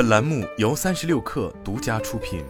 本栏目由三十六氪独家出品。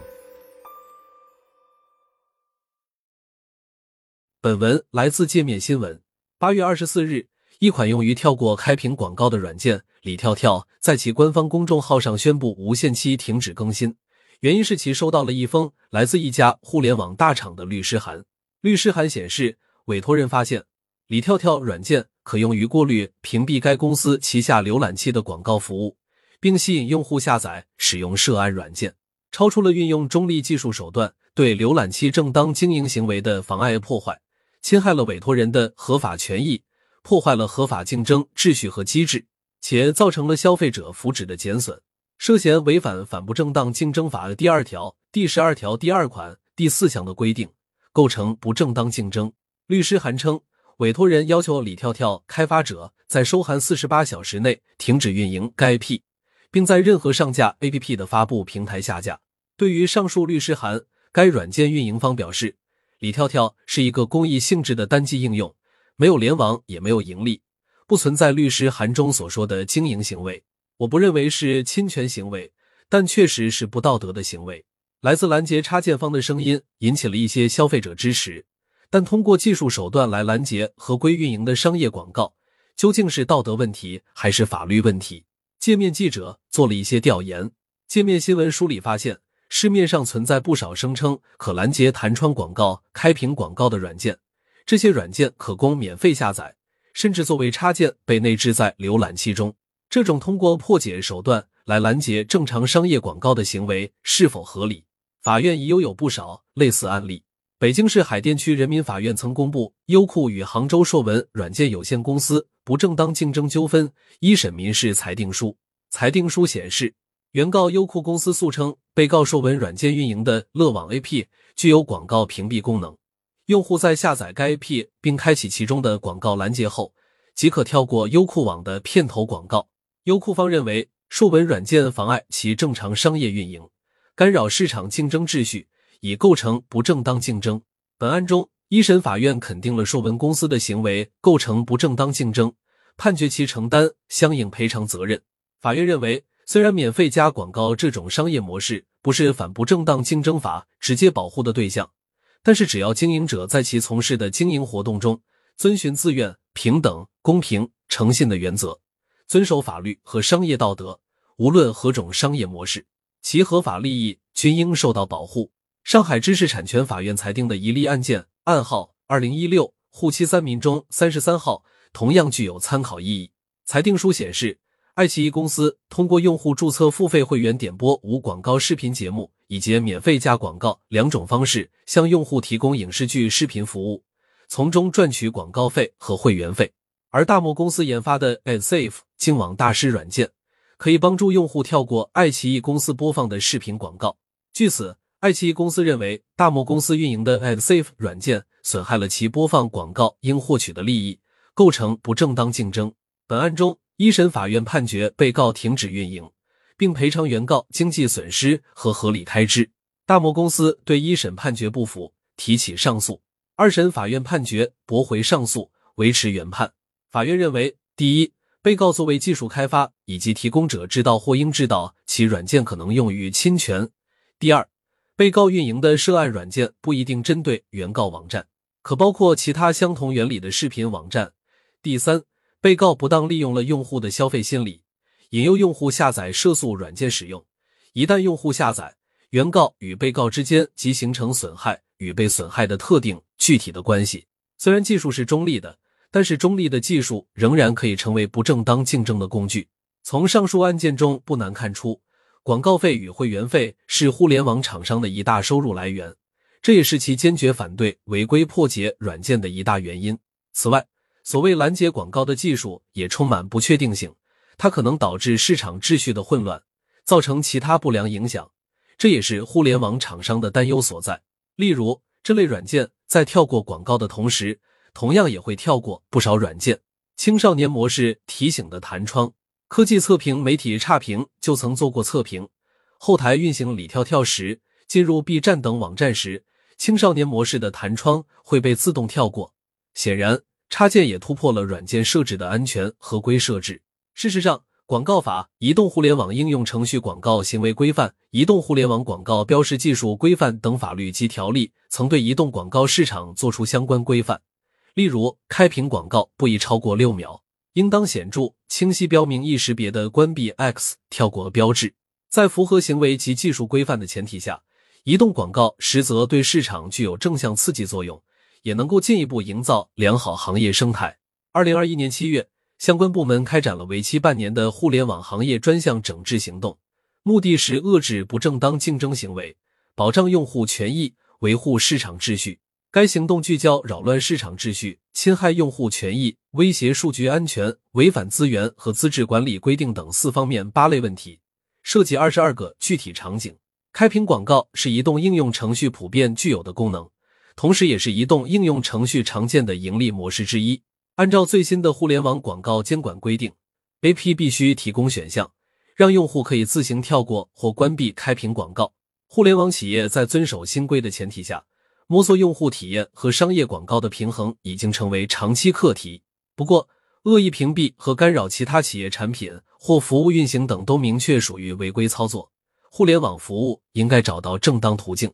本文来自界面新闻。八月二十四日，一款用于跳过开屏广告的软件李跳跳在其官方公众号上宣布无限期停止更新，原因是其收到了一封来自一家互联网大厂的律师函。律师函显示，委托人发现李跳跳软件可用于过滤、屏蔽该公司旗下浏览器的广告服务，并吸引用户下载使用涉案软件，超出了运用中立技术手段对浏览器正当经营行为的妨碍破坏。侵害了委托人的合法权益，破坏了合法竞争秩序和机制，且造成了消费者福祉的减损，涉嫌违反《反不正当竞争法的》第二条、第十二条第二款第四项的规定，构成不正当竞争。律师函称，委托人要求李跳跳开发者在收函四十八小时内停止运营该 P，并在任何上架 APP 的发布平台下架。对于上述律师函，该软件运营方表示。李跳跳是一个公益性质的单机应用，没有联网，也没有盈利，不存在律师函中所说的经营行为。我不认为是侵权行为，但确实是不道德的行为。来自拦截插件方的声音引起了一些消费者支持，但通过技术手段来拦截合规运营的商业广告，究竟是道德问题还是法律问题？界面记者做了一些调研，界面新闻梳理发现。市面上存在不少声称可拦截弹窗广告、开屏广告的软件，这些软件可供免费下载，甚至作为插件被内置在浏览器中。这种通过破解手段来拦截正常商业广告的行为是否合理？法院已有有不少类似案例。北京市海淀区人民法院曾公布优酷与杭州硕文软件有限公司不正当竞争纠纷一审民事裁定书，裁定书显示。原告优酷公司诉称，被告硕文软件运营的乐网 AP 具有广告屏蔽功能，用户在下载该 AP 并开启其中的广告拦截后，即可跳过优酷网的片头广告。优酷方认为，硕文软件妨碍其正常商业运营，干扰市场竞争秩序，已构成不正当竞争。本案中，一审法院肯定了硕文公司的行为构成不正当竞争，判决其承担相应赔偿责任。法院认为。虽然免费加广告这种商业模式不是反不正当竞争法直接保护的对象，但是只要经营者在其从事的经营活动中遵循自愿、平等、公平、诚信的原则，遵守法律和商业道德，无论何种商业模式，其合法利益均应受到保护。上海知识产权法院裁定的一例案件案号二零一六沪七三民中三十三号，同样具有参考意义。裁定书显示。爱奇艺公司通过用户注册付费会员点播无广告视频节目以及免费加广告两种方式向用户提供影视剧视频服务，从中赚取广告费和会员费。而大漠公司研发的 AdSafe 净网大师软件，可以帮助用户跳过爱奇艺公司播放的视频广告。据此，爱奇艺公司认为大漠公司运营的 AdSafe 软件损害了其播放广告应获取的利益，构成不正当竞争。本案中。一审法院判决被告停止运营，并赔偿原告经济损失和合理开支。大漠公司对一审判决不服，提起上诉。二审法院判决驳回上诉，维持原判。法院认为：第一，被告作为技术开发以及提供者知道或应知道其软件可能用于侵权；第二，被告运营的涉案软件不一定针对原告网站，可包括其他相同原理的视频网站；第三。被告不当利用了用户的消费心理，引诱用户下载涉诉软件使用。一旦用户下载，原告与被告之间即形成损害与被损害的特定具体的关系。虽然技术是中立的，但是中立的技术仍然可以成为不正当竞争的工具。从上述案件中不难看出，广告费与会员费是互联网厂商的一大收入来源，这也是其坚决反对违规破解软件的一大原因。此外，所谓拦截广告的技术也充满不确定性，它可能导致市场秩序的混乱，造成其他不良影响，这也是互联网厂商的担忧所在。例如，这类软件在跳过广告的同时，同样也会跳过不少软件。青少年模式提醒的弹窗，科技测评媒体差评就曾做过测评，后台运行李跳跳时，进入 B 站等网站时，青少年模式的弹窗会被自动跳过。显然。插件也突破了软件设置的安全合规设置。事实上，广告法》《移动互联网应用程序广告行为规范》《移动互联网广告标识技术规范》等法律及条例曾对移动广告市场作出相关规范。例如，开屏广告不宜超过六秒，应当显著、清晰标明易识别的关闭 X 跳过标志。在符合行为及技术规范的前提下，移动广告实则对市场具有正向刺激作用，也能够进一步营造良好行业生态。二零二一年七月。相关部门开展了为期半年的互联网行业专项整治行动，目的是遏制不正当竞争行为，保障用户权益，维护市场秩序。该行动聚焦扰乱市场秩序、侵害用户权益、威胁数据安全、违反资源和资质管理规定等四方面八类问题，涉及二十二个具体场景。开屏广告是移动应用程序普遍具有的功能，同时也是移动应用程序常见的盈利模式之一。按照最新的互联网广告监管规定，AP 必须提供选项，让用户可以自行跳过或关闭开屏广告。互联网企业在遵守新规的前提下，摸索用户体验和商业广告的平衡已经成为长期课题。不过，恶意屏蔽和干扰其他企业产品或服务运行等都明确属于违规操作。互联网服务应该找到正当途径。